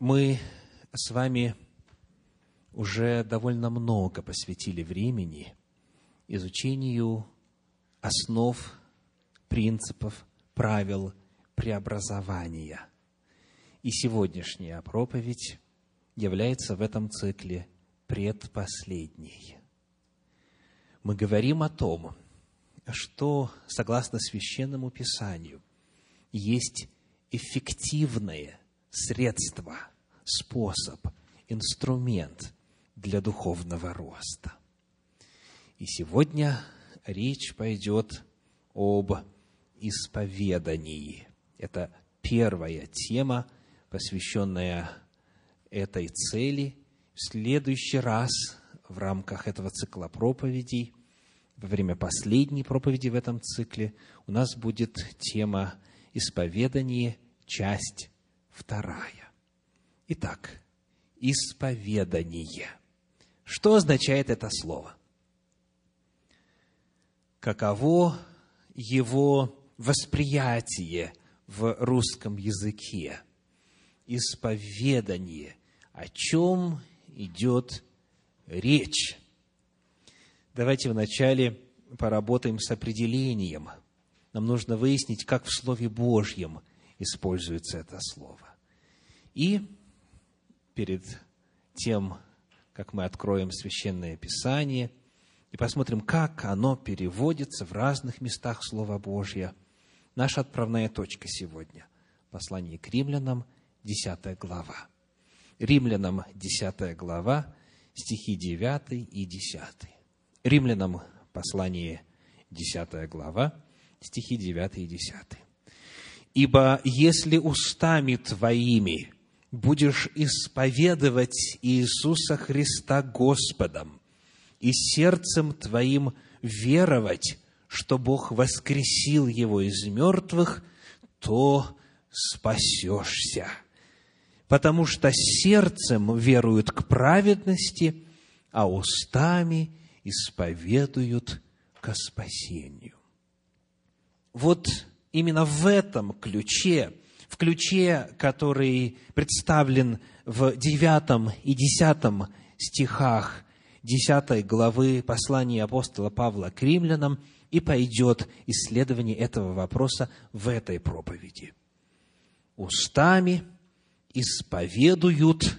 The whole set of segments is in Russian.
Мы с вами уже довольно много посвятили времени изучению основ, принципов, правил преобразования. И сегодняшняя проповедь является в этом цикле предпоследней. Мы говорим о том, что, согласно священному писанию, есть эффективное средство, способ, инструмент для духовного роста. И сегодня речь пойдет об исповедании. Это первая тема, посвященная этой цели. В следующий раз в рамках этого цикла проповедей, во время последней проповеди в этом цикле, у нас будет тема исповедание, часть вторая. Итак, исповедание. Что означает это слово? Каково его восприятие в русском языке? Исповедание. О чем идет речь? Давайте вначале поработаем с определением. Нам нужно выяснить, как в Слове Божьем используется это слово. И перед тем, как мы откроем Священное Писание и посмотрим, как оно переводится в разных местах Слова Божьего, наша отправная точка сегодня – послание к римлянам, 10 глава. Римлянам, 10 глава, стихи 9 и 10. Римлянам послание 10 глава, стихи 9 и 10. «Ибо если устами твоими будешь исповедовать Иисуса Христа Господом и сердцем твоим веровать, что Бог воскресил Его из мертвых, то спасешься. Потому что сердцем веруют к праведности, а устами исповедуют ко спасению. Вот именно в этом ключе, в ключе, который представлен в 9 и 10 стихах 10 главы послания апостола Павла к римлянам, и пойдет исследование этого вопроса в этой проповеди. Устами исповедуют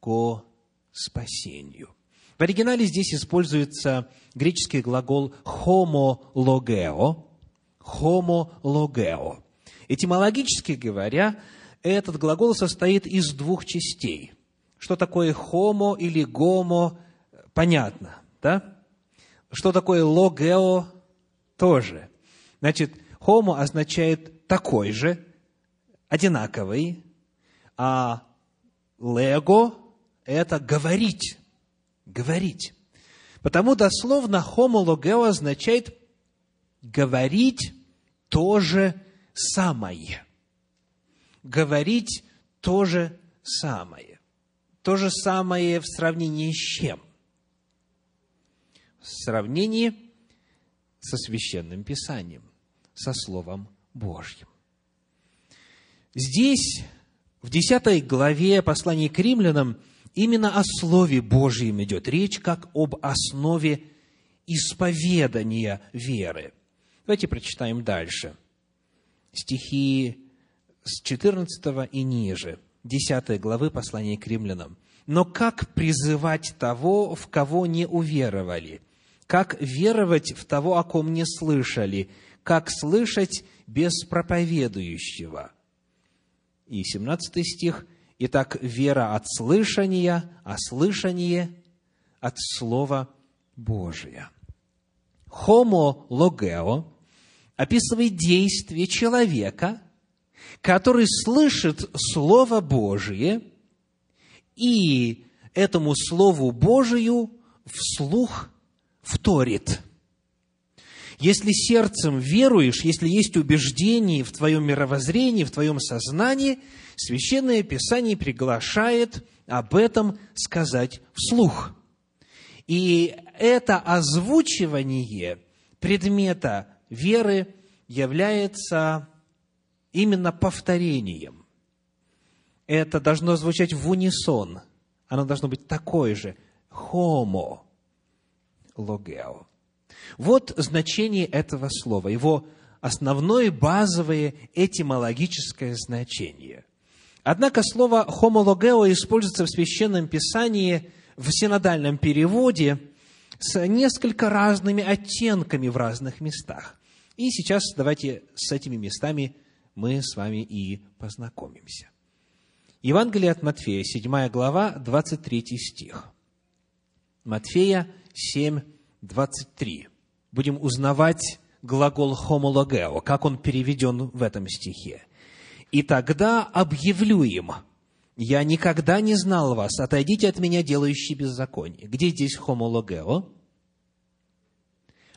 ко спасению. В оригинале здесь используется греческий глагол «homologeo», «homologeo». Этимологически говоря, этот глагол состоит из двух частей. Что такое «homo» или «gomo» – понятно, да? Что такое «logeo» – тоже. Значит, «homo» означает «такой же», «одинаковый», а «lego» – это «говорить», говорить. Потому дословно homologeo означает говорить то же самое. Говорить то же самое. То же самое в сравнении с чем? В сравнении со священным писанием, со Словом Божьим. Здесь, в 10 главе послания к римлянам, Именно о Слове Божьем идет речь, как об основе исповедания веры. Давайте прочитаем дальше. Стихи с 14 и ниже, 10 главы послания к римлянам. «Но как призывать того, в кого не уверовали? Как веровать в того, о ком не слышали? Как слышать без проповедующего?» И 17 стих – Итак, вера от слышания, а слышание от Слова Божия. Homo logeo описывает действие человека, который слышит Слово Божие и этому Слову Божию вслух вторит. Если сердцем веруешь, если есть убеждение в твоем мировоззрении, в твоем сознании – Священное Писание приглашает об этом сказать вслух. И это озвучивание предмета веры является именно повторением. это должно звучать в унисон. Оно должно быть такое же. Homo logeo. Вот значение этого слова, его основное базовое этимологическое значение. Однако слово «homologeo» используется в Священном Писании в синодальном переводе с несколько разными оттенками в разных местах. И сейчас давайте с этими местами мы с вами и познакомимся. Евангелие от Матфея, 7 глава, 23 стих. Матфея 7, 23. Будем узнавать глагол «homologeo», как он переведен в этом стихе. «И тогда объявлю им, я никогда не знал вас, отойдите от меня, делающие беззаконие». Где здесь «homologeo»?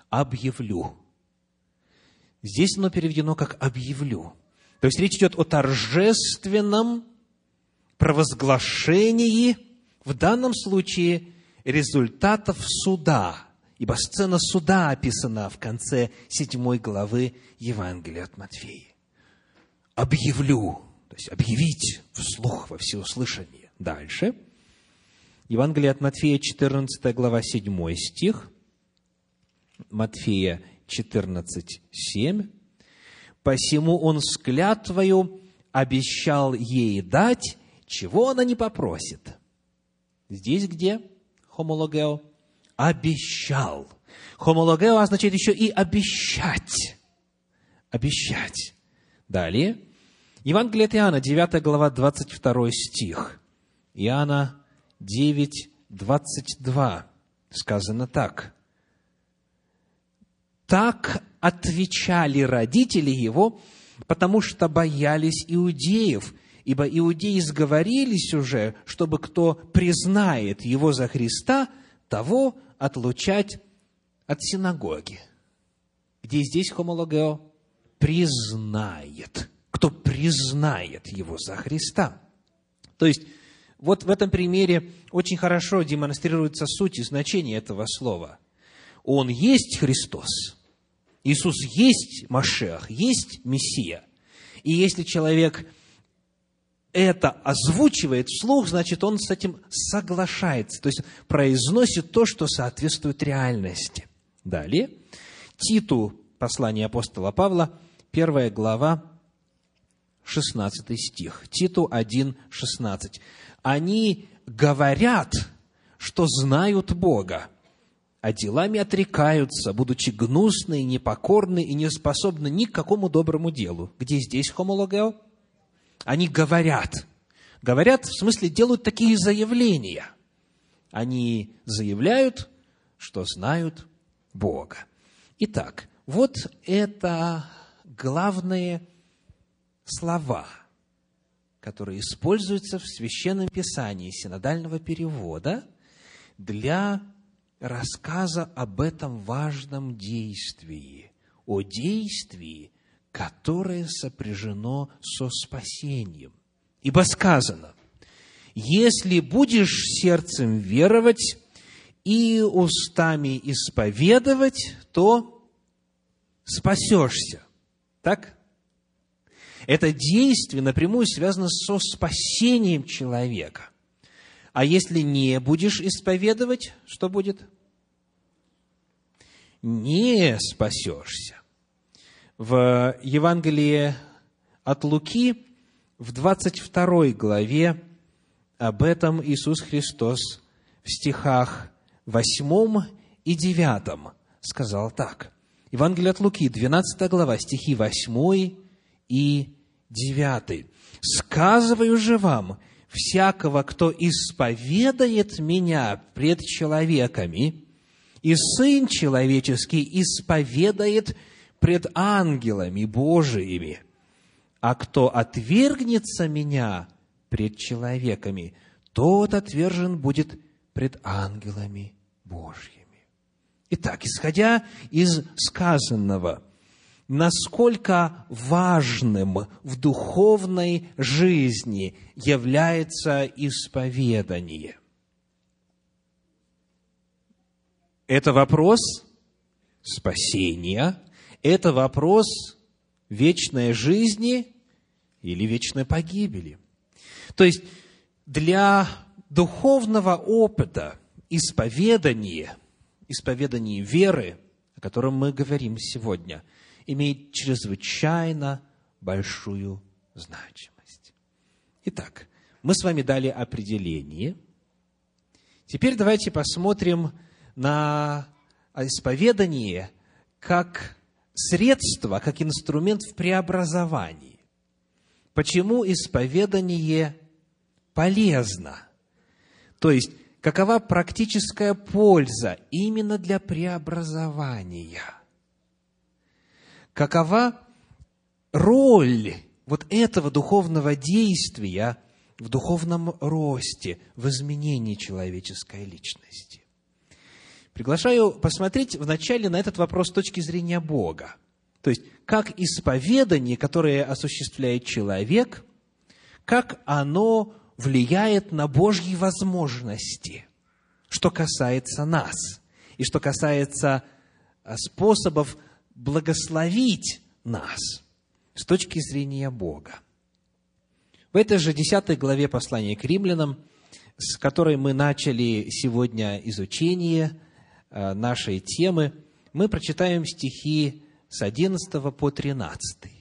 «Объявлю». Здесь оно переведено как «объявлю». То есть речь идет о торжественном провозглашении, в данном случае, результатов суда – ибо сцена суда описана в конце седьмой главы Евангелия от Матфея. Объявлю, есть объявить вслух во всеуслышание. Дальше. Евангелие от Матфея, 14 глава, 7 стих. Матфея 14, 7. «Посему он с клятвою обещал ей дать, чего она не попросит». Здесь где? Хомологео обещал. Хомологео означает еще и обещать. Обещать. Далее. Евангелие от Иоанна, 9 глава, 22 стих. Иоанна 9, 22. Сказано так. Так отвечали родители его, потому что боялись иудеев, ибо иудеи сговорились уже, чтобы кто признает его за Христа, того отлучать от синагоги. Где здесь хомологео? Признает. Кто признает его за Христа. То есть, вот в этом примере очень хорошо демонстрируется суть и значение этого слова. Он есть Христос. Иисус есть Машех, есть Мессия. И если человек это озвучивает вслух, значит, он с этим соглашается, то есть произносит то, что соответствует реальности. Далее, Титу, послание апостола Павла, первая глава, 16 стих. Титу 1, 16. Они говорят, что знают Бога, а делами отрекаются, будучи гнусны непокорны и не способны ни к какому доброму делу. Где здесь хомологео? Они говорят. Говорят, в смысле, делают такие заявления. Они заявляют, что знают Бога. Итак, вот это главные слова, которые используются в Священном Писании синодального перевода для рассказа об этом важном действии, о действии, которое сопряжено со спасением. Ибо сказано, если будешь сердцем веровать и устами исповедовать, то спасешься. Так? Это действие напрямую связано со спасением человека. А если не будешь исповедовать, что будет? Не спасешься в Евангелии от Луки, в 22 главе, об этом Иисус Христос в стихах 8 и 9 сказал так. Евангелие от Луки, 12 глава, стихи 8 и 9. «Сказываю же вам, всякого, кто исповедает Меня пред человеками, и Сын Человеческий исповедает пред ангелами Божиими. А кто отвергнется меня пред человеками, тот отвержен будет пред ангелами Божьими. Итак, исходя из сказанного, насколько важным в духовной жизни является исповедание. Это вопрос спасения – это вопрос вечной жизни или вечной погибели. То есть для духовного опыта исповедание, исповедание веры, о котором мы говорим сегодня, имеет чрезвычайно большую значимость. Итак, мы с вами дали определение. Теперь давайте посмотрим на исповедание как средство, как инструмент в преобразовании. Почему исповедание полезно? То есть, какова практическая польза именно для преобразования? Какова роль вот этого духовного действия в духовном росте, в изменении человеческой личности? Приглашаю посмотреть вначале на этот вопрос с точки зрения Бога. То есть, как исповедание, которое осуществляет человек, как оно влияет на Божьи возможности, что касается нас, и что касается а, способов благословить нас с точки зрения Бога. В этой же десятой главе послания к римлянам, с которой мы начали сегодня изучение Э, нашей темы, мы прочитаем стихи с 11 по 13.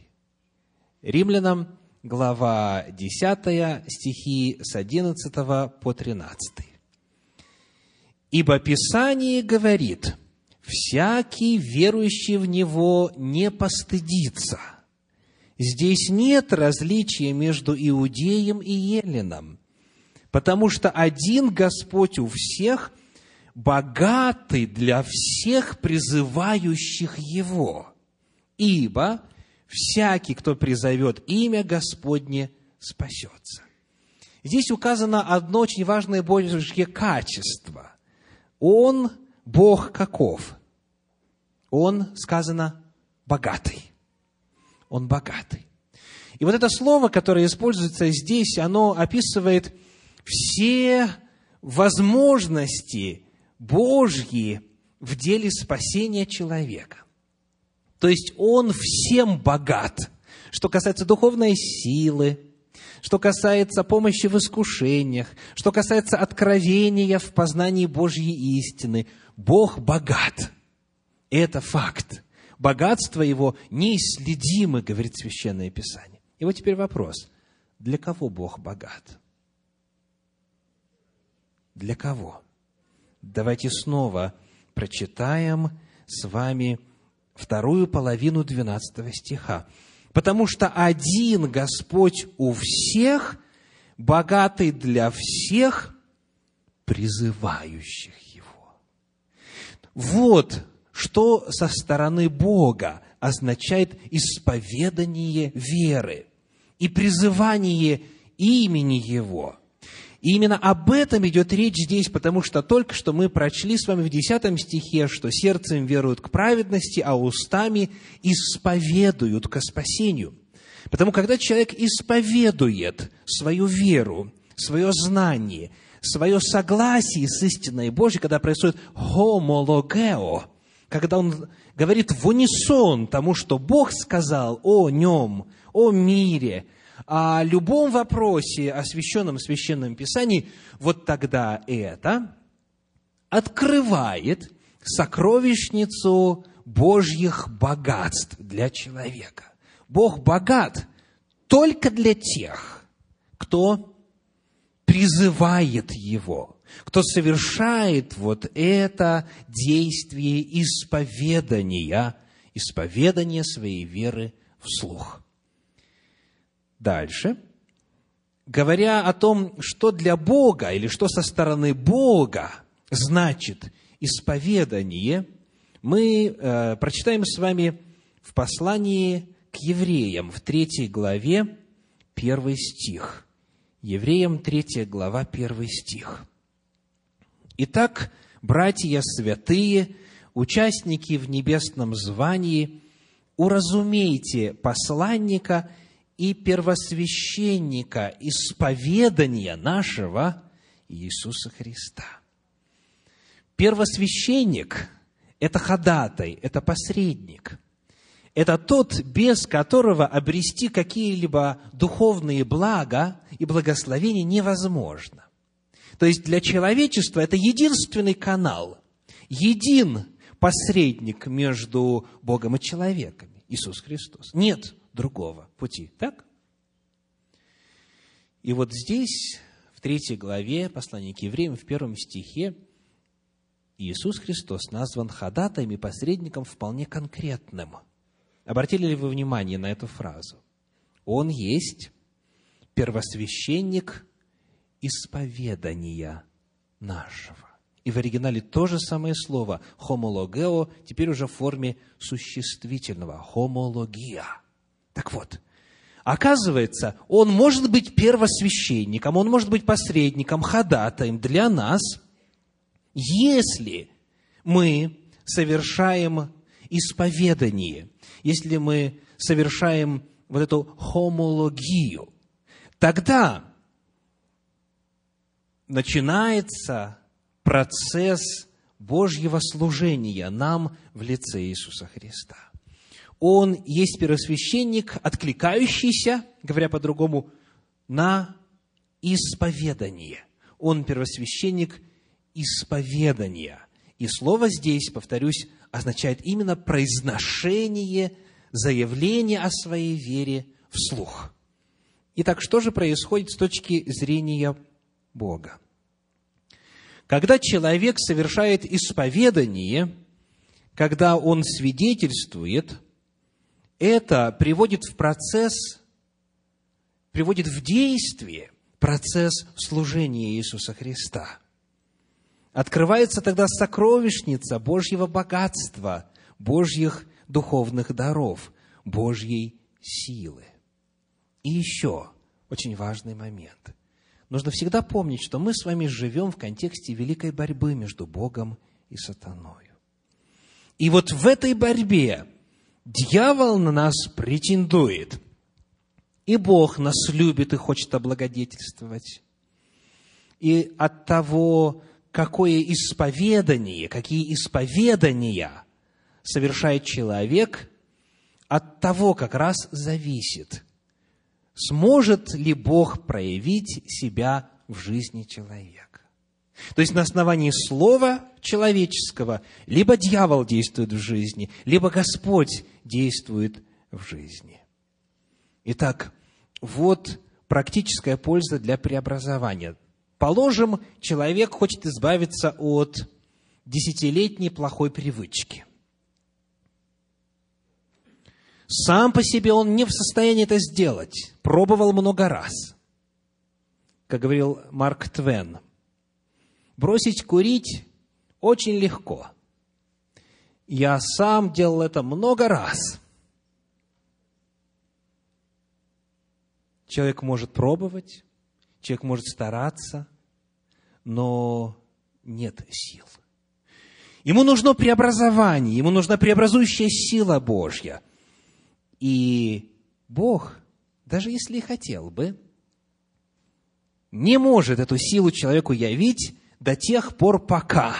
Римлянам, глава 10, стихи с 11 по 13. «Ибо Писание говорит, всякий верующий в Него не постыдится. Здесь нет различия между иудеем и еленом, потому что один Господь у всех – богатый для всех призывающих Его, ибо всякий, кто призовет имя Господне, спасется. Здесь указано одно очень важное Божье качество. Он Бог каков? Он, сказано, богатый. Он богатый. И вот это слово, которое используется здесь, оно описывает все возможности Божьи в деле спасения человека. То есть Он всем богат, что касается духовной силы, что касается помощи в искушениях, что касается откровения в познании Божьей истины. Бог богат. Это факт. Богатство Его неисследимо, говорит Священное Писание. И вот теперь вопрос. Для кого Бог богат? Для кого? Давайте снова прочитаем с вами вторую половину 12 стиха. Потому что один Господь у всех, богатый для всех, призывающих Его. Вот что со стороны Бога означает исповедание веры и призывание имени Его – и именно об этом идет речь здесь, потому что только что мы прочли с вами в 10 стихе, что сердцем веруют к праведности, а устами исповедуют ко спасению. Потому когда человек исповедует свою веру, свое знание, свое согласие с истиной Божьей, когда происходит хомологео, когда он говорит в унисон тому, что Бог сказал о нем, о мире – о любом вопросе, освященном в Священном Писании, вот тогда это открывает сокровищницу Божьих богатств для человека. Бог богат только для тех, кто призывает Его, кто совершает вот это действие исповедания, исповедания своей веры вслух. Дальше. Говоря о том, что для Бога или что со стороны Бога значит исповедание, мы э, прочитаем с вами в послании к евреям в третьей главе первый стих. Евреям третья глава первый стих. Итак, братья святые, участники в небесном звании, уразумейте посланника и первосвященника исповедания нашего Иисуса Христа. Первосвященник – это ходатай, это посредник. это тот, без которого обрести какие-либо духовные блага и благословения невозможно. То есть для человечества это единственный канал, един посредник между Богом и человеками, Иисус Христос. Нет другого пути, так? И вот здесь, в третьей главе послания к евреям, в первом стихе, Иисус Христос назван ходатаем и посредником вполне конкретным. Обратили ли вы внимание на эту фразу? Он есть первосвященник исповедания нашего. И в оригинале то же самое слово «хомологео» теперь уже в форме существительного «хомология». Так вот, оказывается, он может быть первосвященником, он может быть посредником, ходатаем для нас, если мы совершаем исповедание, если мы совершаем вот эту хомологию, тогда начинается процесс Божьего служения нам в лице Иисуса Христа. Он есть первосвященник, откликающийся, говоря по-другому, на исповедание. Он первосвященник исповедания. И слово здесь, повторюсь, означает именно произношение, заявление о своей вере вслух. Итак, что же происходит с точки зрения Бога. Когда человек совершает исповедание, когда он свидетельствует, это приводит в процесс, приводит в действие процесс служения Иисуса Христа. Открывается тогда сокровищница Божьего богатства, Божьих духовных даров, Божьей силы. И еще очень важный момент – нужно всегда помнить, что мы с вами живем в контексте великой борьбы между Богом и сатаной. И вот в этой борьбе дьявол на нас претендует. И Бог нас любит и хочет облагодетельствовать. И от того, какое исповедание, какие исповедания совершает человек, от того как раз зависит – сможет ли Бог проявить себя в жизни человека. То есть на основании слова человеческого либо дьявол действует в жизни, либо Господь действует в жизни. Итак, вот практическая польза для преобразования. Положим, человек хочет избавиться от десятилетней плохой привычки сам по себе он не в состоянии это сделать. Пробовал много раз. Как говорил Марк Твен, бросить курить очень легко. Я сам делал это много раз. Человек может пробовать, человек может стараться, но нет сил. Ему нужно преобразование, ему нужна преобразующая сила Божья – и Бог, даже если и хотел бы, не может эту силу человеку явить до тех пор, пока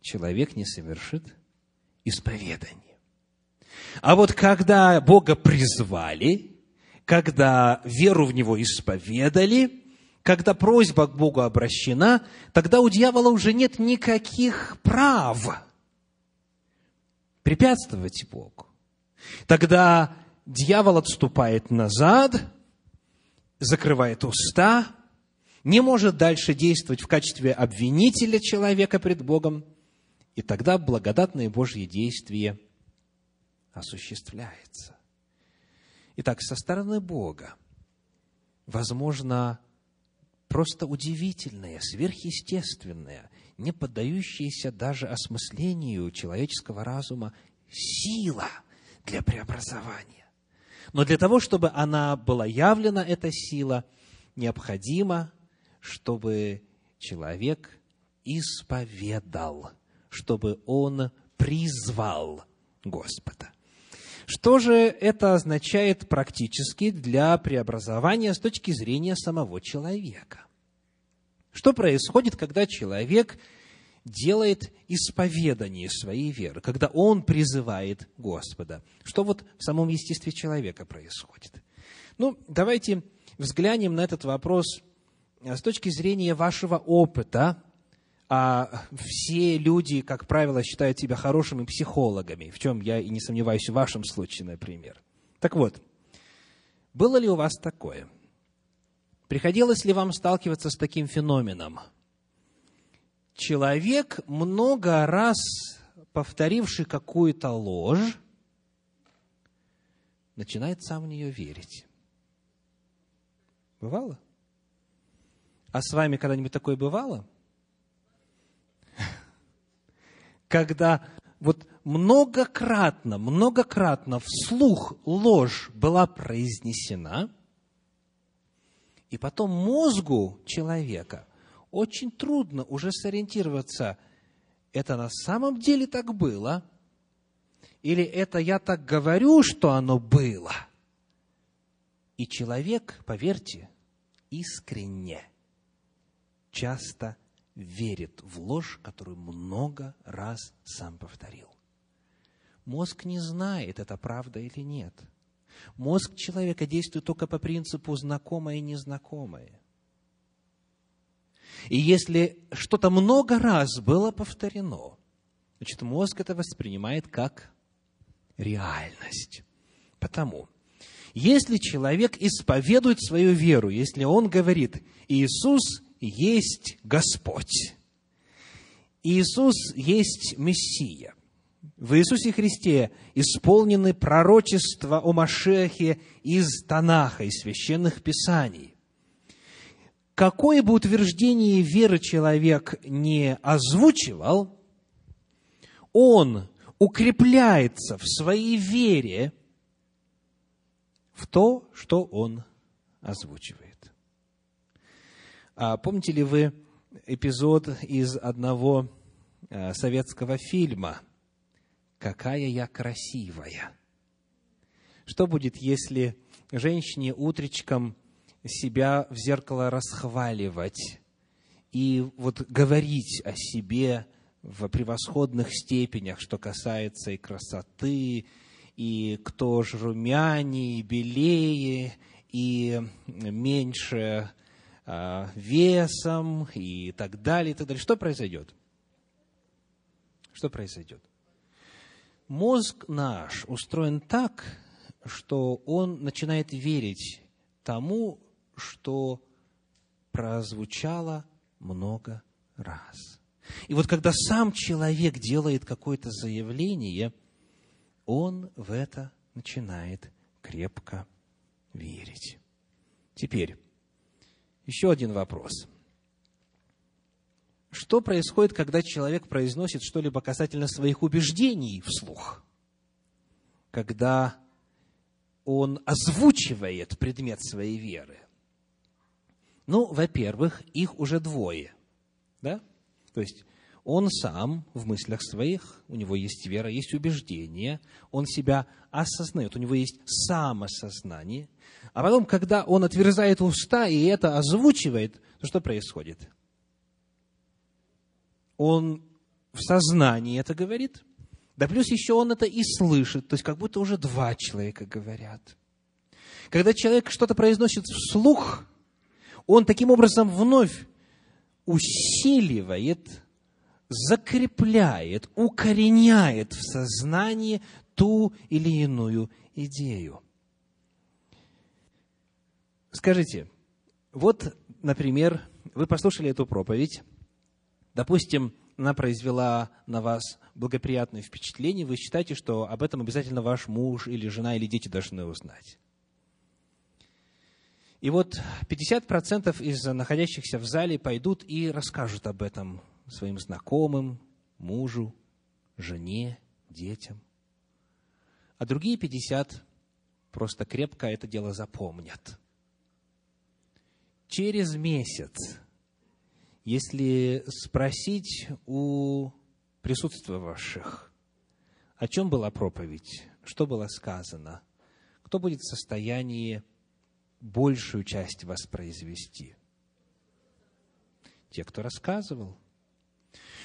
человек не совершит исповедание. А вот когда Бога призвали, когда веру в Него исповедали, когда просьба к Богу обращена, тогда у дьявола уже нет никаких прав препятствовать Богу. Тогда дьявол отступает назад, закрывает уста, не может дальше действовать в качестве обвинителя человека пред Богом, и тогда благодатное Божье действие осуществляется. Итак, со стороны Бога, возможно, просто удивительное, сверхъестественное, не поддающееся даже осмыслению человеческого разума сила – для преобразования. Но для того, чтобы она была явлена, эта сила, необходимо, чтобы человек исповедал, чтобы он призвал Господа. Что же это означает практически для преобразования с точки зрения самого человека? Что происходит, когда человек делает исповедание своей веры, когда он призывает Господа, что вот в самом естестве человека происходит. Ну, давайте взглянем на этот вопрос э, с точки зрения вашего опыта, а все люди, как правило, считают себя хорошими психологами, в чем я и не сомневаюсь в вашем случае, например. Так вот, было ли у вас такое? Приходилось ли вам сталкиваться с таким феноменом? Человек, много раз повторивший какую-то ложь, начинает сам в нее верить. Бывало? А с вами когда-нибудь такое бывало? Когда вот многократно, многократно вслух ложь была произнесена, и потом мозгу человека очень трудно уже сориентироваться, это на самом деле так было, или это я так говорю, что оно было. И человек, поверьте, искренне часто верит в ложь, которую много раз сам повторил. Мозг не знает, это правда или нет. Мозг человека действует только по принципу знакомое и незнакомое. И если что-то много раз было повторено, значит, мозг это воспринимает как реальность. Потому, если человек исповедует свою веру, если он говорит, Иисус есть Господь, Иисус есть Мессия, в Иисусе Христе исполнены пророчества о Машехе из Танаха, из священных писаний. Какое бы утверждение веры человек не озвучивал, он укрепляется в своей вере в то, что он озвучивает. А помните ли вы эпизод из одного э, советского фильма «Какая я красивая»? Что будет, если женщине утречком себя в зеркало расхваливать и вот говорить о себе в превосходных степенях, что касается и красоты, и кто же румянее, белее, и меньше э, весом, и так далее, и так далее. Что произойдет? Что произойдет? Мозг наш устроен так, что он начинает верить тому, что прозвучало много раз. И вот когда сам человек делает какое-то заявление – он в это начинает крепко верить. Теперь, еще один вопрос. Что происходит, когда человек произносит что-либо касательно своих убеждений вслух? Когда он озвучивает предмет своей веры? Ну, во-первых, их уже двое. Да? То есть он сам в мыслях своих, у него есть вера, есть убеждение, он себя осознает, у него есть самосознание. А потом, когда он отверзает уста и это озвучивает, то что происходит? Он в сознании это говорит, да плюс еще он это и слышит, то есть как будто уже два человека говорят. Когда человек что-то произносит вслух, он таким образом вновь усиливает закрепляет, укореняет в сознании ту или иную идею. Скажите, вот, например, вы послушали эту проповедь, допустим, она произвела на вас благоприятное впечатление, вы считаете, что об этом обязательно ваш муж или жена или дети должны узнать. И вот 50% из находящихся в зале пойдут и расскажут об этом своим знакомым, мужу, жене, детям. А другие 50 просто крепко это дело запомнят. Через месяц, если спросить у присутствовавших, о чем была проповедь, что было сказано, кто будет в состоянии большую часть воспроизвести? Те, кто рассказывал –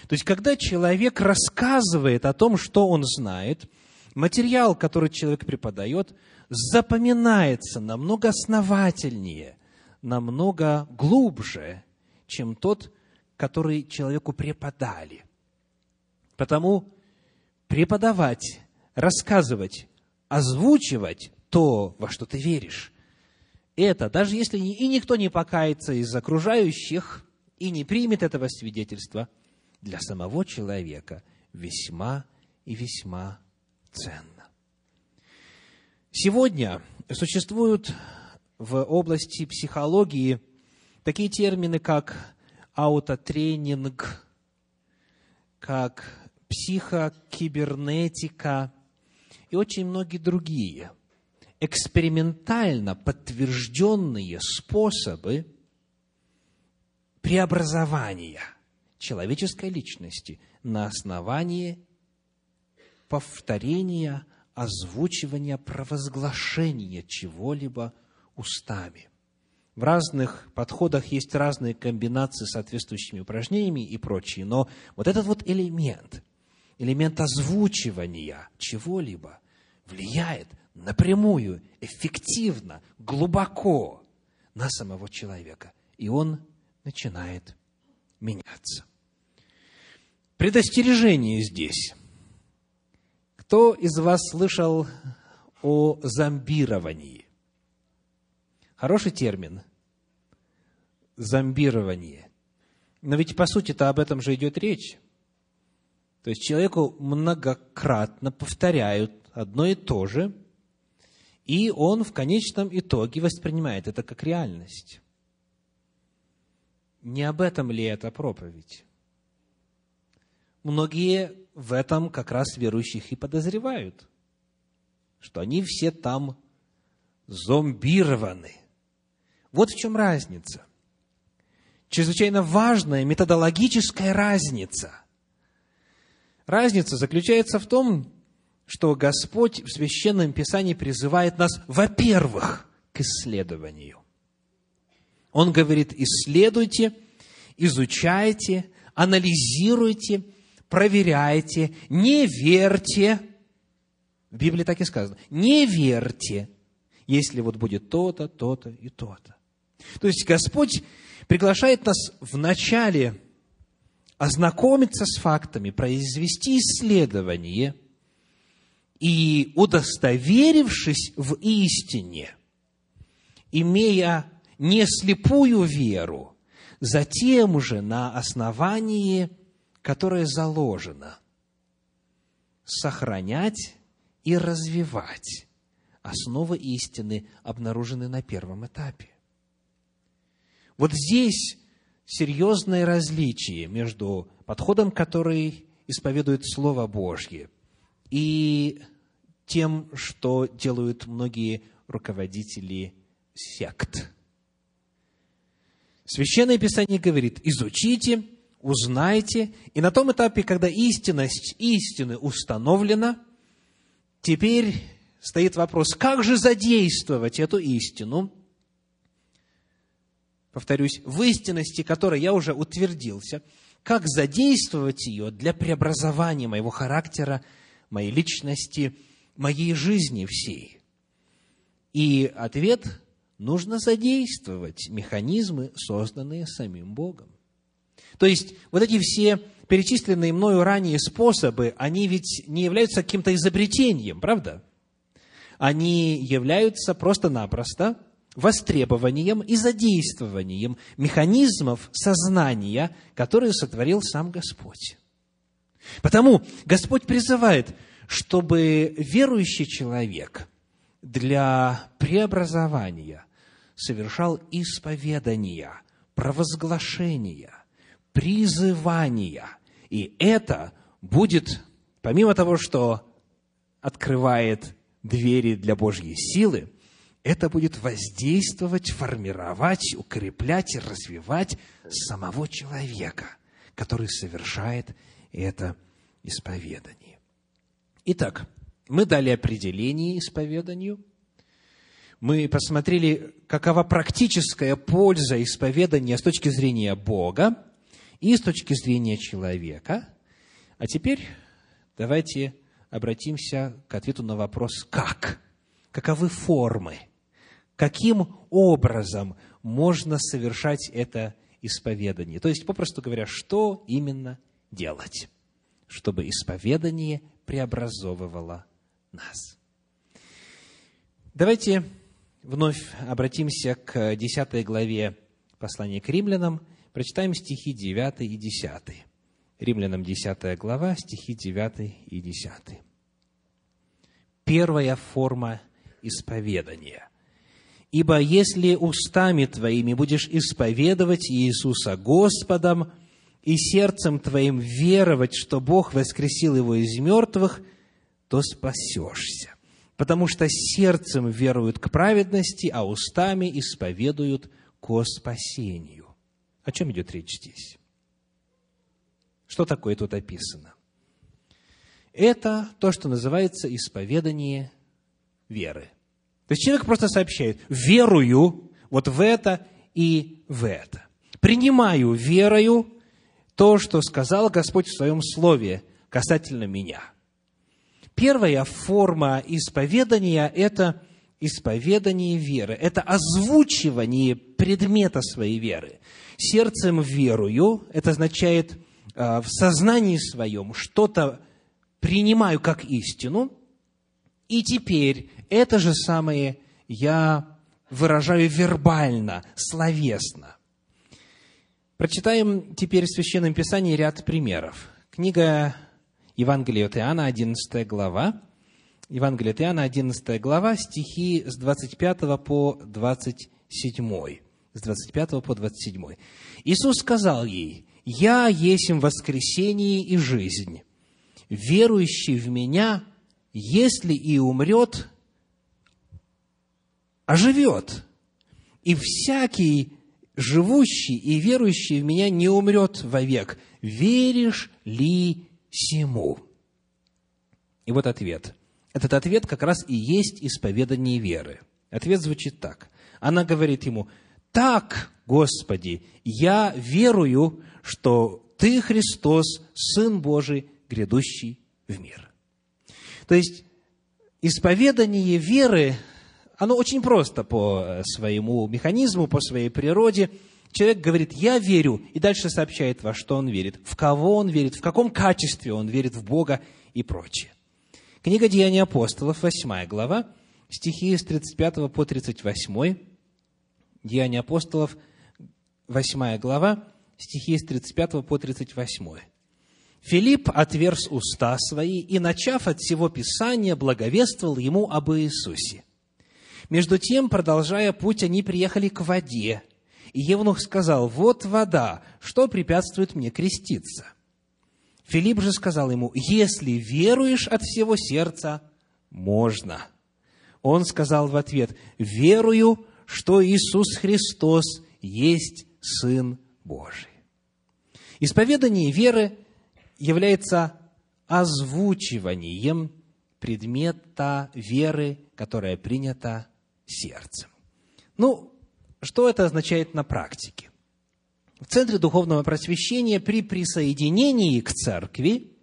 То есть, когда человек рассказывает о том, что он знает, материал, который человек преподает, запоминается намного основательнее, намного глубже, чем тот, который человеку преподали. Потому преподавать, рассказывать, озвучивать то, во что ты веришь, это, даже если и никто не покается из окружающих и не примет этого свидетельства, для самого человека весьма и весьма ценно. Сегодня существуют в области психологии такие термины, как аутотренинг, как психокибернетика и очень многие другие экспериментально подтвержденные способы преобразования человеческой личности на основании повторения, озвучивания, провозглашения чего-либо устами. В разных подходах есть разные комбинации с соответствующими упражнениями и прочее, но вот этот вот элемент, элемент озвучивания чего-либо влияет напрямую, эффективно, глубоко на самого человека. И он начинает меняться. Предостережение здесь – кто из вас слышал о зомбировании? Хороший термин. Зомбирование. Но ведь по сути-то об этом же идет речь. То есть человеку многократно повторяют одно и то же, и он в конечном итоге воспринимает это как реальность. Не об этом ли эта проповедь? Многие в этом как раз верующих и подозревают, что они все там зомбированы. Вот в чем разница. Чрезвычайно важная методологическая разница. Разница заключается в том, что Господь в Священном Писании призывает нас, во-первых, к исследованию. Он говорит, исследуйте, изучайте, анализируйте, проверяйте, не верьте. В Библии так и сказано. Не верьте, если вот будет то-то, то-то и то-то. То есть Господь приглашает нас вначале ознакомиться с фактами, произвести исследование и, удостоверившись в истине, имея не слепую веру, затем уже на основании которое заложено сохранять и развивать основы истины, обнаруженные на первом этапе. Вот здесь серьезное различие между подходом, который исповедует Слово Божье, и тем, что делают многие руководители сект. Священное Писание говорит, изучите узнайте. И на том этапе, когда истинность истины установлена, теперь стоит вопрос, как же задействовать эту истину, повторюсь, в истинности, которой я уже утвердился, как задействовать ее для преобразования моего характера, моей личности, моей жизни всей. И ответ – нужно задействовать механизмы, созданные самим Богом. То есть, вот эти все перечисленные мною ранее способы, они ведь не являются каким-то изобретением, правда? Они являются просто-напросто востребованием и задействованием механизмов сознания, которые сотворил сам Господь. Потому Господь призывает, чтобы верующий человек для преобразования совершал исповедания, провозглашения – призывания. И это будет, помимо того, что открывает двери для Божьей силы, это будет воздействовать, формировать, укреплять и развивать самого человека, который совершает это исповедание. Итак, мы дали определение исповеданию, мы посмотрели, какова практическая польза исповедания с точки зрения Бога, и с точки зрения человека. А теперь давайте обратимся к ответу на вопрос «как?». Каковы формы? Каким образом можно совершать это исповедание? То есть, попросту говоря, что именно делать, чтобы исповедание преобразовывало нас? Давайте вновь обратимся к 10 главе послания к римлянам, прочитаем стихи 9 и 10. Римлянам 10 глава, стихи 9 и 10. Первая форма исповедания. «Ибо если устами твоими будешь исповедовать Иисуса Господом и сердцем твоим веровать, что Бог воскресил Его из мертвых, то спасешься. Потому что сердцем веруют к праведности, а устами исповедуют ко спасению». О чем идет речь здесь? Что такое тут описано? Это то, что называется исповедание веры. То есть человек просто сообщает, верую вот в это и в это. Принимаю верою то, что сказал Господь в Своем Слове касательно меня. Первая форма исповедания – это исповедание веры, это озвучивание предмета своей веры. Сердцем верую, это означает э, в сознании своем что-то принимаю как истину, и теперь это же самое я выражаю вербально, словесно. Прочитаем теперь в Священном Писании ряд примеров. Книга Евангелия от Иоанна, 11 глава. Евангелие от Иоанна, 11 глава, стихи с 25 по 27. С 25 по 27. Иисус сказал ей, «Я есть воскресение и жизнь. Верующий в Меня, если и умрет, оживет. И всякий живущий и верующий в Меня не умрет вовек. Веришь ли сему?» И вот ответ. Этот ответ как раз и есть исповедание веры. Ответ звучит так. Она говорит ему, «Так, Господи, я верую, что Ты, Христос, Сын Божий, грядущий в мир». То есть, исповедание веры оно очень просто по э, своему механизму, по своей природе. Человек говорит, я верю, и дальше сообщает, во что он верит, в кого он верит, в каком качестве он верит в Бога и прочее. Книга Деяний апостолов, 8 глава, стихи с 35 по 38. Деяния апостолов, 8 глава, стихи с 35 по 38. Филипп отверз уста свои и, начав от всего Писания, благовествовал ему об Иисусе. Между тем, продолжая путь, они приехали к воде. И Евнух сказал, вот вода, что препятствует мне креститься? Филипп же сказал ему, если веруешь от всего сердца, можно. Он сказал в ответ, верую, что Иисус Христос есть Сын Божий. Исповедание веры является озвучиванием предмета веры, которая принята сердцем. Ну, что это означает на практике? В Центре Духовного Просвещения при присоединении к церкви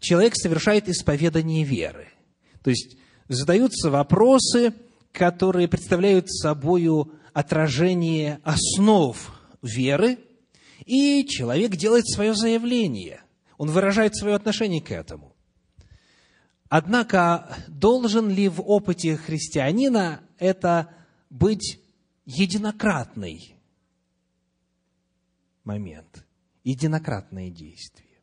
человек совершает исповедание веры. То есть задаются вопросы, которые представляют собой отражение основ веры, и человек делает свое заявление. Он выражает свое отношение к этому. Однако, должен ли в опыте христианина это быть единократный момент, единократное действие?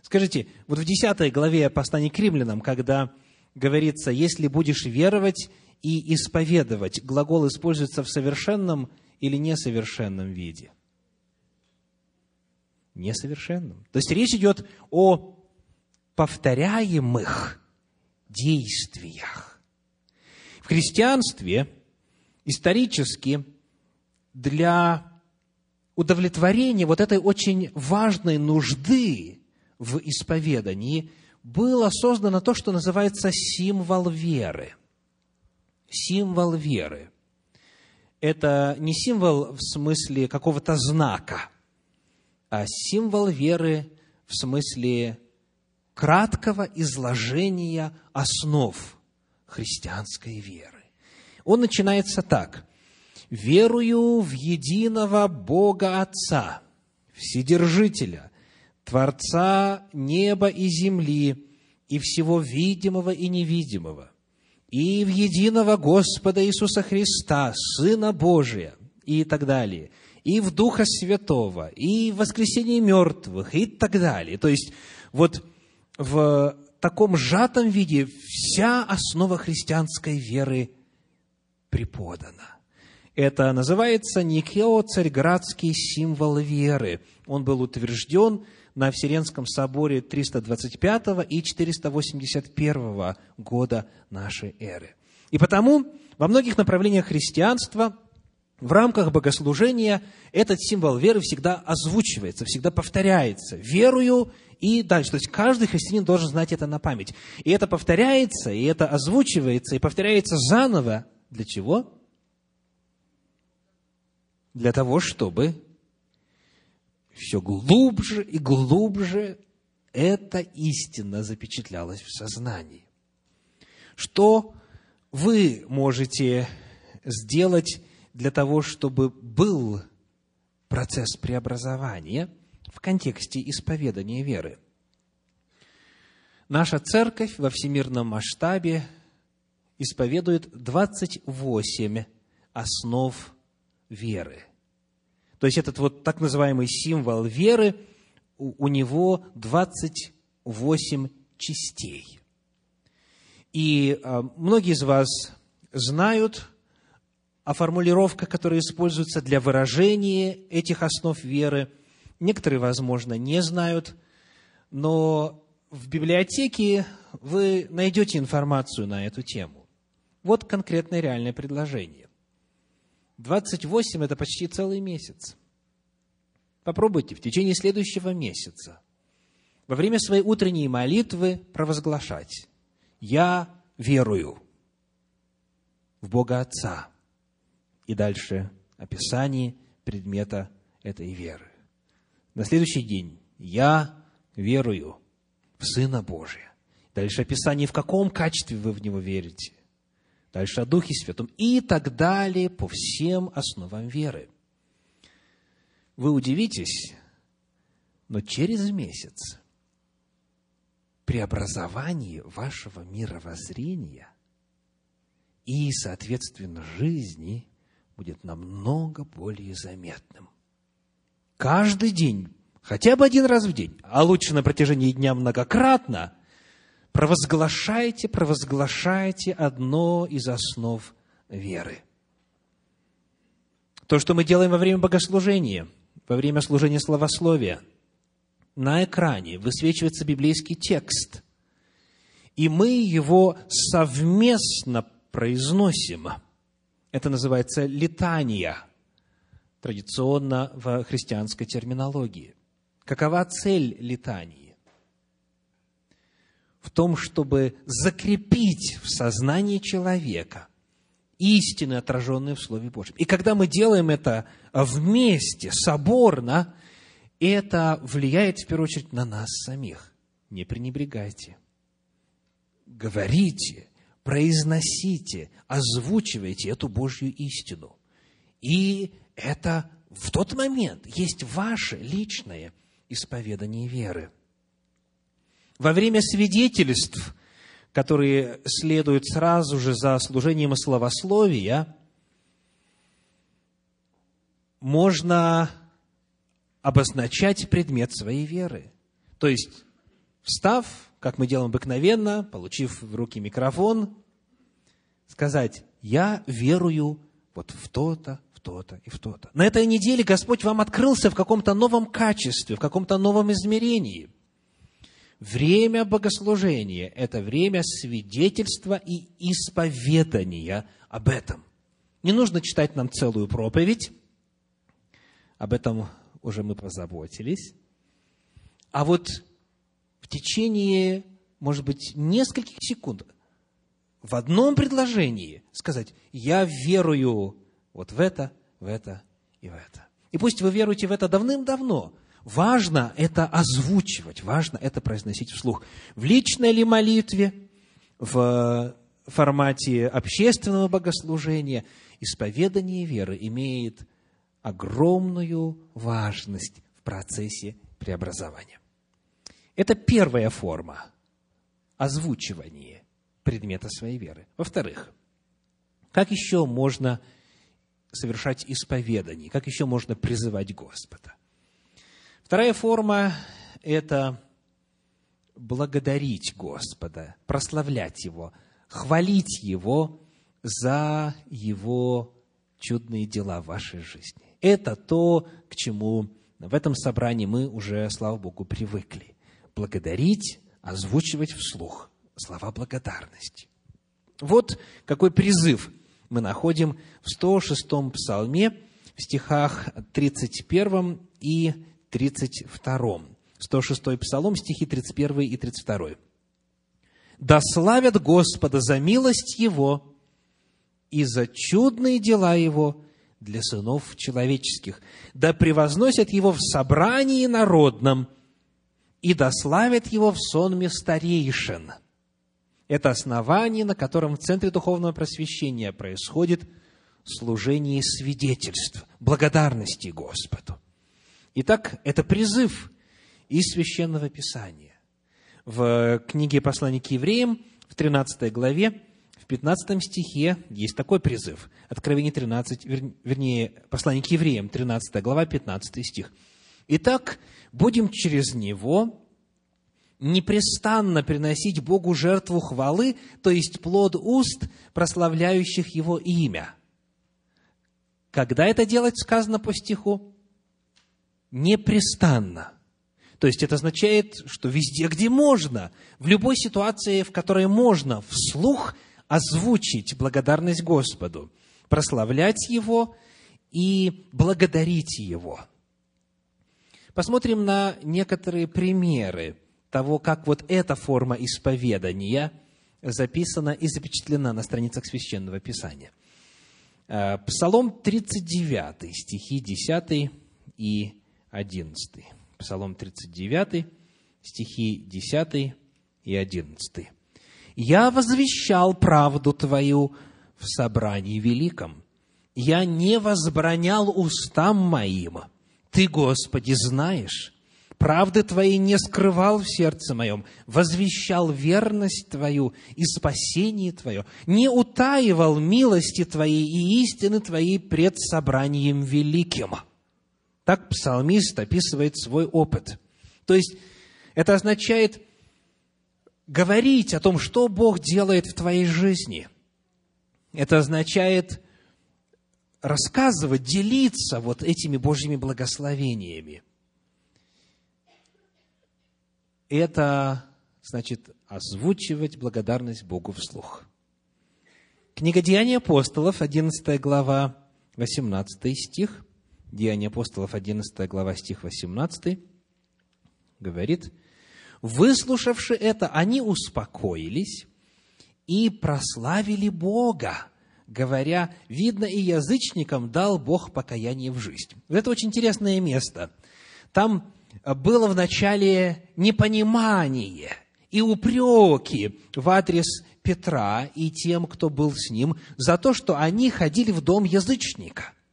Скажите, вот в 10 главе послания к римлянам, когда говорится, если будешь веровать и исповедовать, глагол используется в совершенном или несовершенном виде? Несовершенном. То есть речь идет о повторяемых действиях. В христианстве исторически для удовлетворения вот этой очень важной нужды в исповедании было создано то, что называется символ веры. Символ веры. Это не символ в смысле какого-то знака. а символ веры в смысле краткого изложения основ христианской веры. Он начинается так. «Верую в единого Бога Отца, Вседержителя, Творца неба и земли, и всего видимого и невидимого, и в единого Господа Иисуса Христа, Сына Божия, и так далее, и в Духа Святого, и в воскресении мертвых, и так далее. То есть, вот в таком сжатом виде вся основа христианской веры преподана. Это называется Никео-Царьградский символ веры. Он был утвержден на Вселенском соборе 325 и 481 года нашей эры. И потому во многих направлениях христианства в рамках богослужения этот символ веры всегда озвучивается, всегда повторяется. Верую и дальше. То есть каждый христианин должен знать это на память. И это повторяется, и это озвучивается, и повторяется заново. Для чего? Для того, чтобы все глубже и глубже эта истина запечатлялась в сознании. Что вы можете сделать для того, чтобы был процесс преобразования в контексте исповедания веры? Наша церковь во всемирном масштабе исповедует 28 основ веры – то есть этот вот так называемый символ веры, у, у него 28 частей. И а, многие из вас знают о формулировках, которые используются для выражения этих основ веры. Некоторые, возможно, не знают, но в библиотеке вы найдете информацию на эту тему. Вот конкретное реальное предложение. 28 – это почти целый месяц. Попробуйте в течение следующего месяца во время своей утренней молитвы провозглашать «Я верую в Бога Отца». И дальше описание предмета этой веры. На следующий день «Я верую в Сына Божия». Дальше описание, в каком качестве вы в Него верите – дальше о Духе Святом и так далее по всем основам веры. Вы удивитесь, но через месяц преобразование вашего мировоззрения и, соответственно, жизни будет намного более заметным. Каждый день, хотя бы один раз в день, а лучше на протяжении дня многократно – провозглашайте, провозглашайте одно из основ веры. То, что мы делаем во время богослужения, во время служения словословия, на экране высвечивается библейский текст, и мы его совместно произносим. Это называется летание, традиционно в христианской терминологии. Какова цель летаний? в том, чтобы закрепить в сознании человека истины, отраженные в Слове Божьем. И когда мы делаем это вместе, соборно, это влияет в первую очередь на нас самих. Не пренебрегайте. Говорите, произносите, озвучивайте эту Божью истину. И это в тот момент есть ваше личное исповедание веры – во время свидетельств, которые следуют сразу же за служением словословия, можно обозначать предмет своей веры. То есть, встав, как мы делаем обыкновенно, получив в руки микрофон, сказать, я верую вот в то-то, в то-то и в то-то. На этой неделе Господь вам открылся в каком-то новом качестве, в каком-то новом измерении. Время богослужения – это время свидетельства и исповедания об этом. Не нужно читать нам целую проповедь, об этом уже мы позаботились. А вот в течение, может быть, нескольких секунд в одном предложении сказать, я верую вот в это, в это и в это. И пусть вы веруете в это давным-давно, Важно это озвучивать, важно это произносить вслух. В личной ли молитве, в формате общественного богослужения, исповедание веры имеет огромную важность в процессе преобразования. Это первая форма озвучивания предмета своей веры. Во-вторых, как еще можно совершать исповедание, как еще можно призывать Господа? Вторая форма – это благодарить Господа, прославлять Его, хвалить Его за Его чудные дела в вашей жизни. Это то, к чему в этом собрании мы уже, слава Богу, привыкли. Благодарить, озвучивать вслух слова благодарности. Вот какой призыв мы находим в 106-м псалме, в стихах 31 и 32. 106 псалом, стихи 31 и 32. «Да славят Господа за милость Его и за чудные дела Его для сынов человеческих. Да превозносят Его в собрании народном и да славят Его в сонме старейшин». Это основание, на котором в Центре Духовного Просвещения происходит служение свидетельств, благодарности Господу. Итак, это призыв из Священного Писания. В книге «Послание к евреям» в 13 главе, в 15 стихе есть такой призыв. Откровение 13, вернее, «Послание к евреям», 13 глава, 15 стих. «Итак, будем через него непрестанно приносить Богу жертву хвалы, то есть плод уст, прославляющих Его имя». Когда это делать, сказано по стиху? Непрестанно. То есть это означает, что везде, где можно, в любой ситуации, в которой можно вслух озвучить благодарность Господу, прославлять Его и благодарить Его. Посмотрим на некоторые примеры того, как вот эта форма исповедания записана и запечатлена на страницах Священного Писания. Э, Псалом 39, стихи 10 и 11. Псалом 39, стихи 10 и 11. «Я возвещал правду Твою в собрании великом. Я не возбранял устам моим. Ты, Господи, знаешь. Правды Твоей не скрывал в сердце моем, возвещал верность Твою и спасение Твое, не утаивал милости Твоей и истины Твоей пред собранием великим». Так псалмист описывает свой опыт. То есть, это означает говорить о том, что Бог делает в твоей жизни. Это означает рассказывать, делиться вот этими Божьими благословениями. Это значит озвучивать благодарность Богу вслух. Книга Деяний апостолов, 11 глава, 18 стих – Деяния апостолов, 11 глава, стих 18, говорит, «Выслушавши это, они успокоились и прославили Бога, говоря, видно, и язычникам дал Бог покаяние в жизнь». Это очень интересное место. Там было вначале непонимание и упреки в адрес Петра и тем, кто был с ним, за то, что они ходили в дом язычника –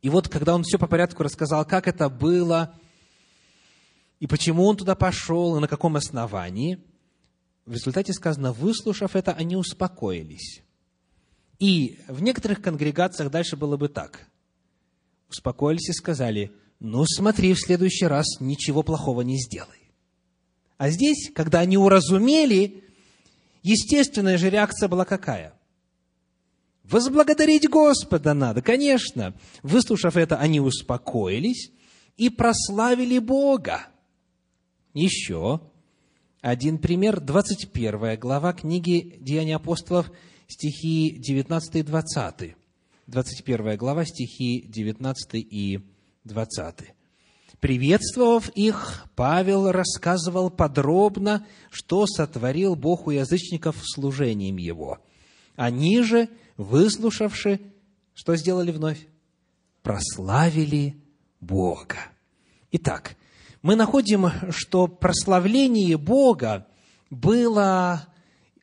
и вот, когда он все по порядку рассказал, как это было, и почему он туда пошел, и на каком основании, в результате сказано, выслушав это, они успокоились. И в некоторых конгрегациях дальше было бы так. Успокоились и сказали, ну смотри, в следующий раз ничего плохого не сделай. А здесь, когда они уразумели, естественная же реакция была какая? Возблагодарить Господа надо, конечно. Выслушав это, они успокоились и прославили Бога. Еще один пример, 21 глава книги Деяния апостолов, стихи 19 и 20. 21 глава, стихи 19 и 20. Приветствовав их, Павел рассказывал подробно, что сотворил Бог у язычников служением его. Они же – выслушавши, что сделали вновь? Прославили Бога. Итак, мы находим, что прославление Бога было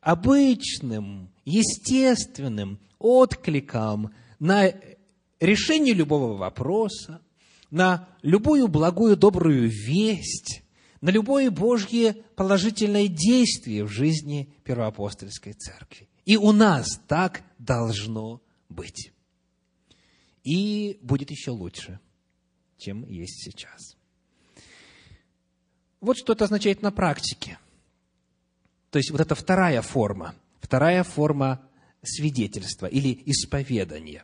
обычным, естественным откликом на решение любого вопроса, на любую благую, добрую весть, на любое Божье положительное действие в жизни Первоапостольской Церкви. И у нас так должно быть. И будет еще лучше, чем есть сейчас. Вот что это означает на практике. То есть вот это вторая форма, вторая форма свидетельства или исповедания.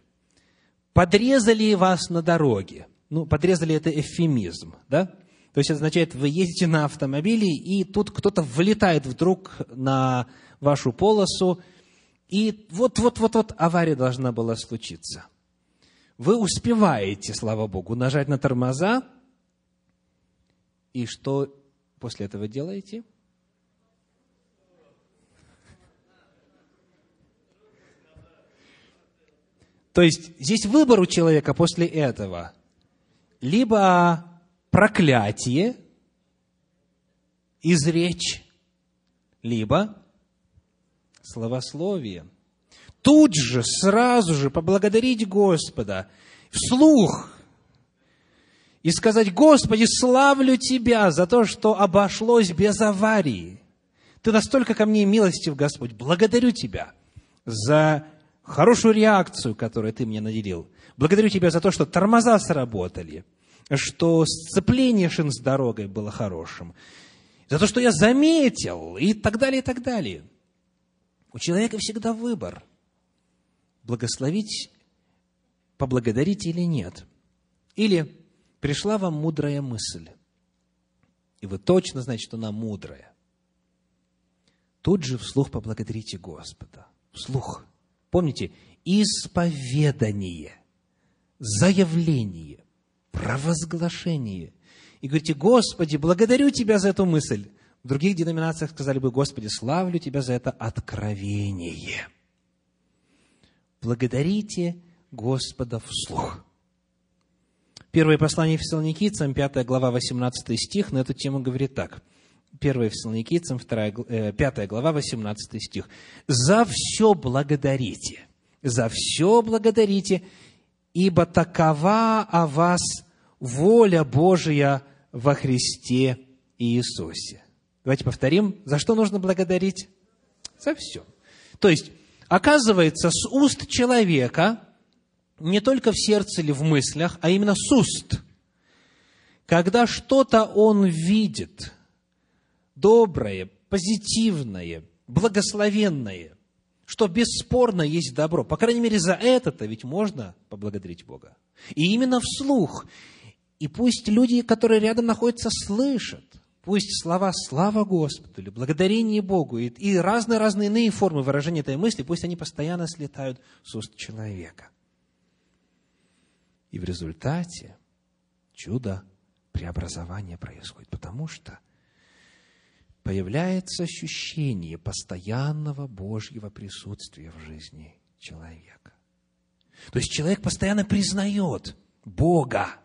Подрезали вас на дороге. Ну, подрезали это эвфемизм, да? То есть это означает, вы едете на автомобиле, и тут кто-то влетает вдруг на вашу полосу, и вот-вот-вот-вот авария должна была случиться. Вы успеваете, слава Богу, нажать на тормоза, и что после этого делаете? То есть здесь выбор у человека после этого. Либо проклятие изречь, либо словословие. Тут же, сразу же поблагодарить Господа вслух и сказать, Господи, славлю Тебя за то, что обошлось без аварии. Ты настолько ко мне милостив, Господь. Благодарю Тебя за хорошую реакцию, которую Ты мне наделил. Благодарю Тебя за то, что тормоза сработали, что сцепление шин с дорогой было хорошим, за то, что я заметил, и так далее, и так далее. У человека всегда выбор – благословить, поблагодарить или нет. Или пришла вам мудрая мысль, и вы точно знаете, что она мудрая. Тут же вслух поблагодарите Господа. Вслух. Помните, исповедание, заявление, провозглашение. И говорите, Господи, благодарю Тебя за эту мысль. В других деноминациях сказали бы, Господи, славлю Тебя за это откровение – Благодарите Господа вслух. Первое послание Фессалоникийцам, 5 глава, 18 стих, на эту тему говорит так. Первое Фессалоникийцам, 2, 5 э, глава, 18 стих. «За все благодарите, за все благодарите, ибо такова о вас воля Божия во Христе Иисусе». Давайте повторим, за что нужно благодарить? За все. То есть, Оказывается, с уст человека, не только в сердце или в мыслях, а именно с уст, когда что-то он видит, доброе, позитивное, благословенное, что бесспорно есть добро. По крайней мере, за это-то ведь можно поблагодарить Бога. И именно вслух. И пусть люди, которые рядом находятся, слышат – Пусть слова «слава Господу» или «благодарение Богу» и, разные-разные иные формы выражения этой мысли, пусть они постоянно слетают с уст человека. И в результате чудо преобразования происходит, потому что появляется ощущение постоянного Божьего присутствия в жизни человека. То есть человек постоянно признает Бога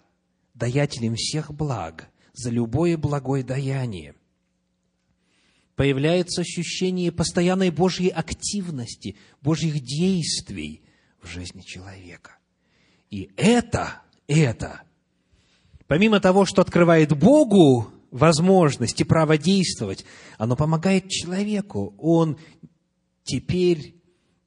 даятелем всех благ – за любое благое даяние. Появляется ощущение постоянной Божьей активности, Божьих действий в жизни человека. И это, это, помимо того, что открывает Богу возможность и право действовать, оно помогает человеку. Он теперь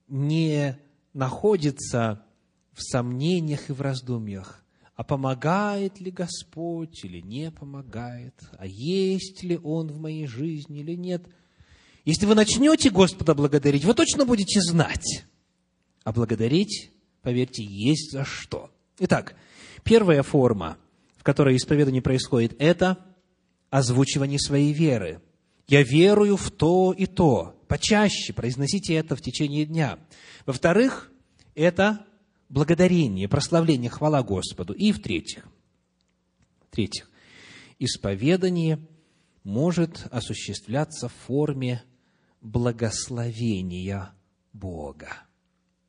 не находится в сомнениях и в раздумьях, а помогает ли Господь или не помогает, а есть ли Он в моей жизни или нет. Если вы начнете Господа благодарить, вы точно будете знать. А благодарить, поверьте, есть за что. Итак, первая форма, в которой исповедание происходит, это озвучивание своей веры. Я верую в то и то. Почаще произносите это в течение дня. Во-вторых, это благодарение, прославление, хвала Господу. И в-третьих, в-третьих, исповедание может осуществляться в форме благословения Бога.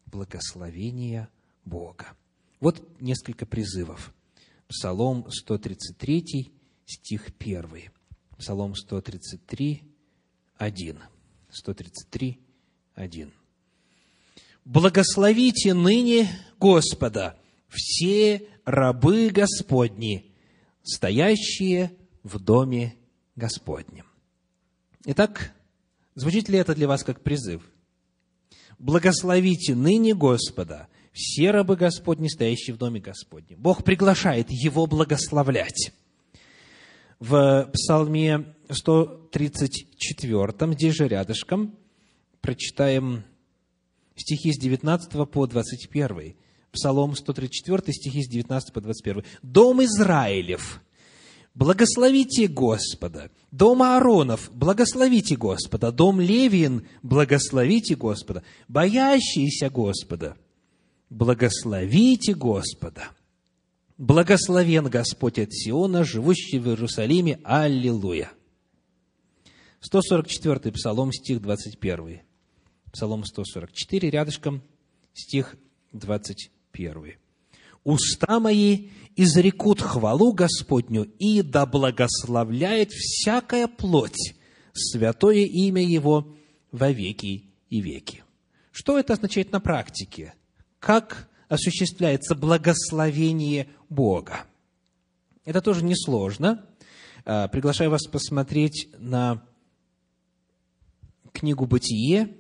Благословения Бога. Вот несколько призывов Псалом 133, стих 1. Псалом 133, 1. 133, 1. «Благословите ныне Господа все рабы Господни, стоящие в доме Господнем». Итак, звучит ли это для вас как призыв? «Благословите ныне Господа все рабы Господни, стоящие в доме Господнем». Бог приглашает его благословлять в Псалме 134, здесь же рядышком, прочитаем стихи с 19 по 21. Псалом 134, стихи с 19 по 21. «Дом Израилев, благословите Господа! Дом Ааронов, благословите Господа! Дом Левиин, благословите Господа! Боящиеся Господа, благословите Господа!» Благословен Господь от Сиона, живущий в Иерусалиме. Аллилуйя. 144 Псалом, стих 21. Псалом 144, рядышком, стих 21. «Уста мои изрекут хвалу Господню, и да благословляет всякая плоть святое имя Его во веки и веки». Что это означает на практике? Как осуществляется благословение Бога. Это тоже несложно. А, приглашаю вас посмотреть на книгу «Бытие»,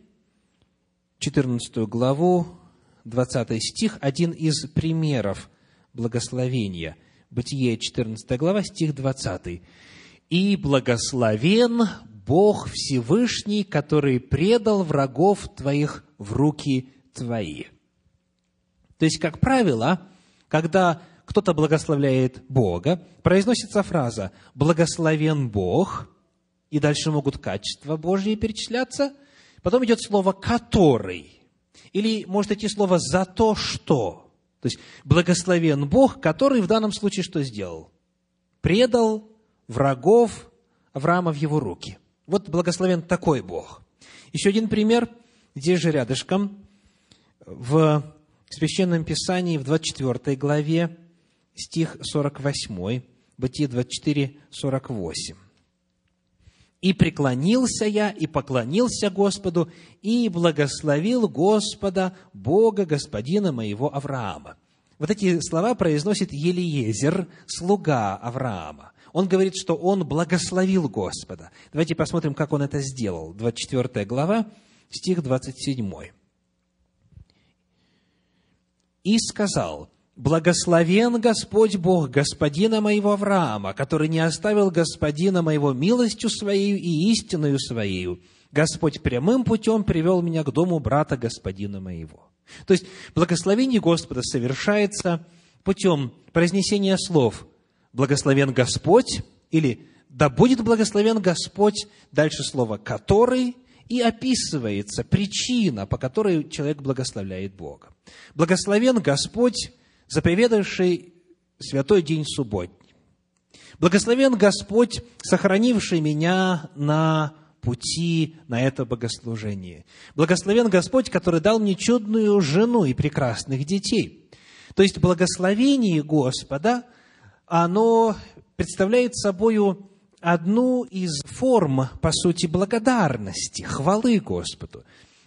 14 главу, 20 стих, один из примеров благословения. Бытие, 14 глава, стих 20. «И благословен Бог Всевышний, который предал врагов твоих в руки твои». То есть, как правило, когда кто-то благословляет Бога, произносится фраза «благословен Бог», и дальше могут качества Божьи перечисляться, потом идет слово «который», или может идти слово «за то, что». То есть, благословен Бог, который в данном случае что сделал? Предал врагов Авраама в его руки. Вот благословен такой Бог. Еще один пример, здесь же рядышком, в в Священном Писании в 24 главе, стих 48, Бытие 24, 48. «И преклонился я, и поклонился Господу, и благословил Господа, Бога, Господина моего Авраама». Вот эти слова произносит Елиезер, слуга Авраама. Он говорит, что он благословил Господа. Давайте посмотрим, как он это сделал. 24 глава, стих 27 и сказал, «Благословен Господь Бог господина моего Авраама, который не оставил господина моего милостью своей и истиною своей. Господь прямым путем привел меня к дому брата господина моего». То есть, благословение Господа совершается путем произнесения слов «Благословен Господь» или «Да будет благословен Господь», дальше слово «который», и описывается причина, по которой человек благословляет Бога. Благословен Господь, заповедавший святой день субботний. Благословен Господь, сохранивший меня на пути на это богослужение. Благословен Господь, который дал мне чудную жену и прекрасных детей. То есть благословение Господа, оно представляет собою одну из форм, по сути, благодарности, хвалы Господу.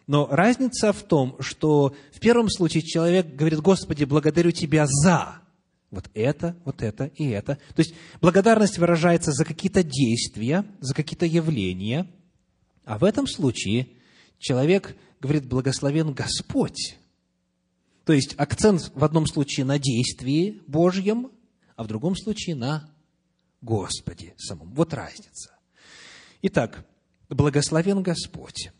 Но разница в том, что в первом случае человек говорит, Господи, благодарю Тебя за вот это, вот это и это. То есть благодарность выражается за какие-то действия, за какие-то явления. А в этом случае человек говорит, благословен Господь. То есть акцент в одном случае на действии Божьем, а в другом случае на Господе самом. Вот разница. Итак, благословен Господь.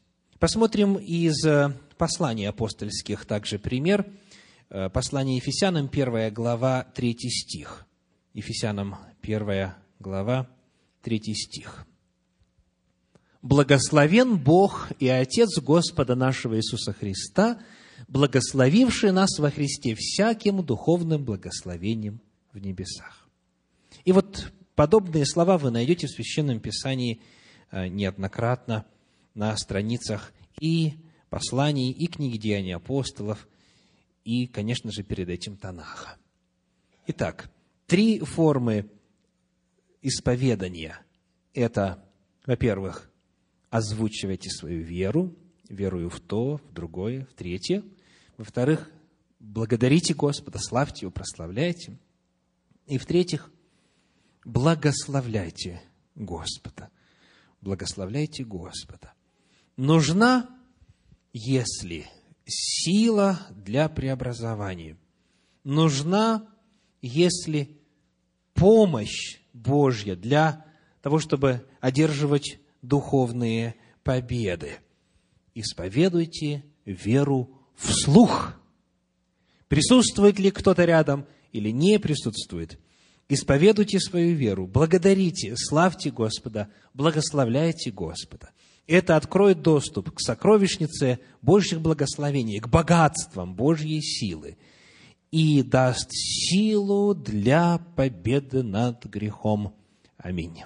Посмотрим из э, посланий апостольских также пример. Э, послание Ефесянам, первая глава, третий стих. Ефесянам, первая глава, третий стих. «Благословен Бог и Отец Господа нашего Иисуса Христа, благословивший нас во Христе всяким духовным благословением в небесах». И вот Подобные слова вы найдете в Священном Писании э, неоднократно на страницах и посланий, и книги Деяний апостолов, и, конечно же, перед этим Танаха. Итак, Три формы исповедания. Это, во-первых, озвучивайте свою веру, верую в то, в другое, в третье. Во-вторых, благодарите Господа, славьте Его, прославляйте. И в-третьих, благословляйте Господа. Благословляйте Господа. Нужна, если сила для преобразования. Нужна, если помощь Божья для того, чтобы одерживать духовные победы. Исповедуйте веру вслух. Присутствует ли кто-то рядом или не присутствует? Исповедуйте свою веру, благодарите, славьте Господа, благословляйте Господа. Это откроет доступ к сокровищнице Божьих благословений, к богатствам Божьей силы и даст силу для победы над грехом. Аминь.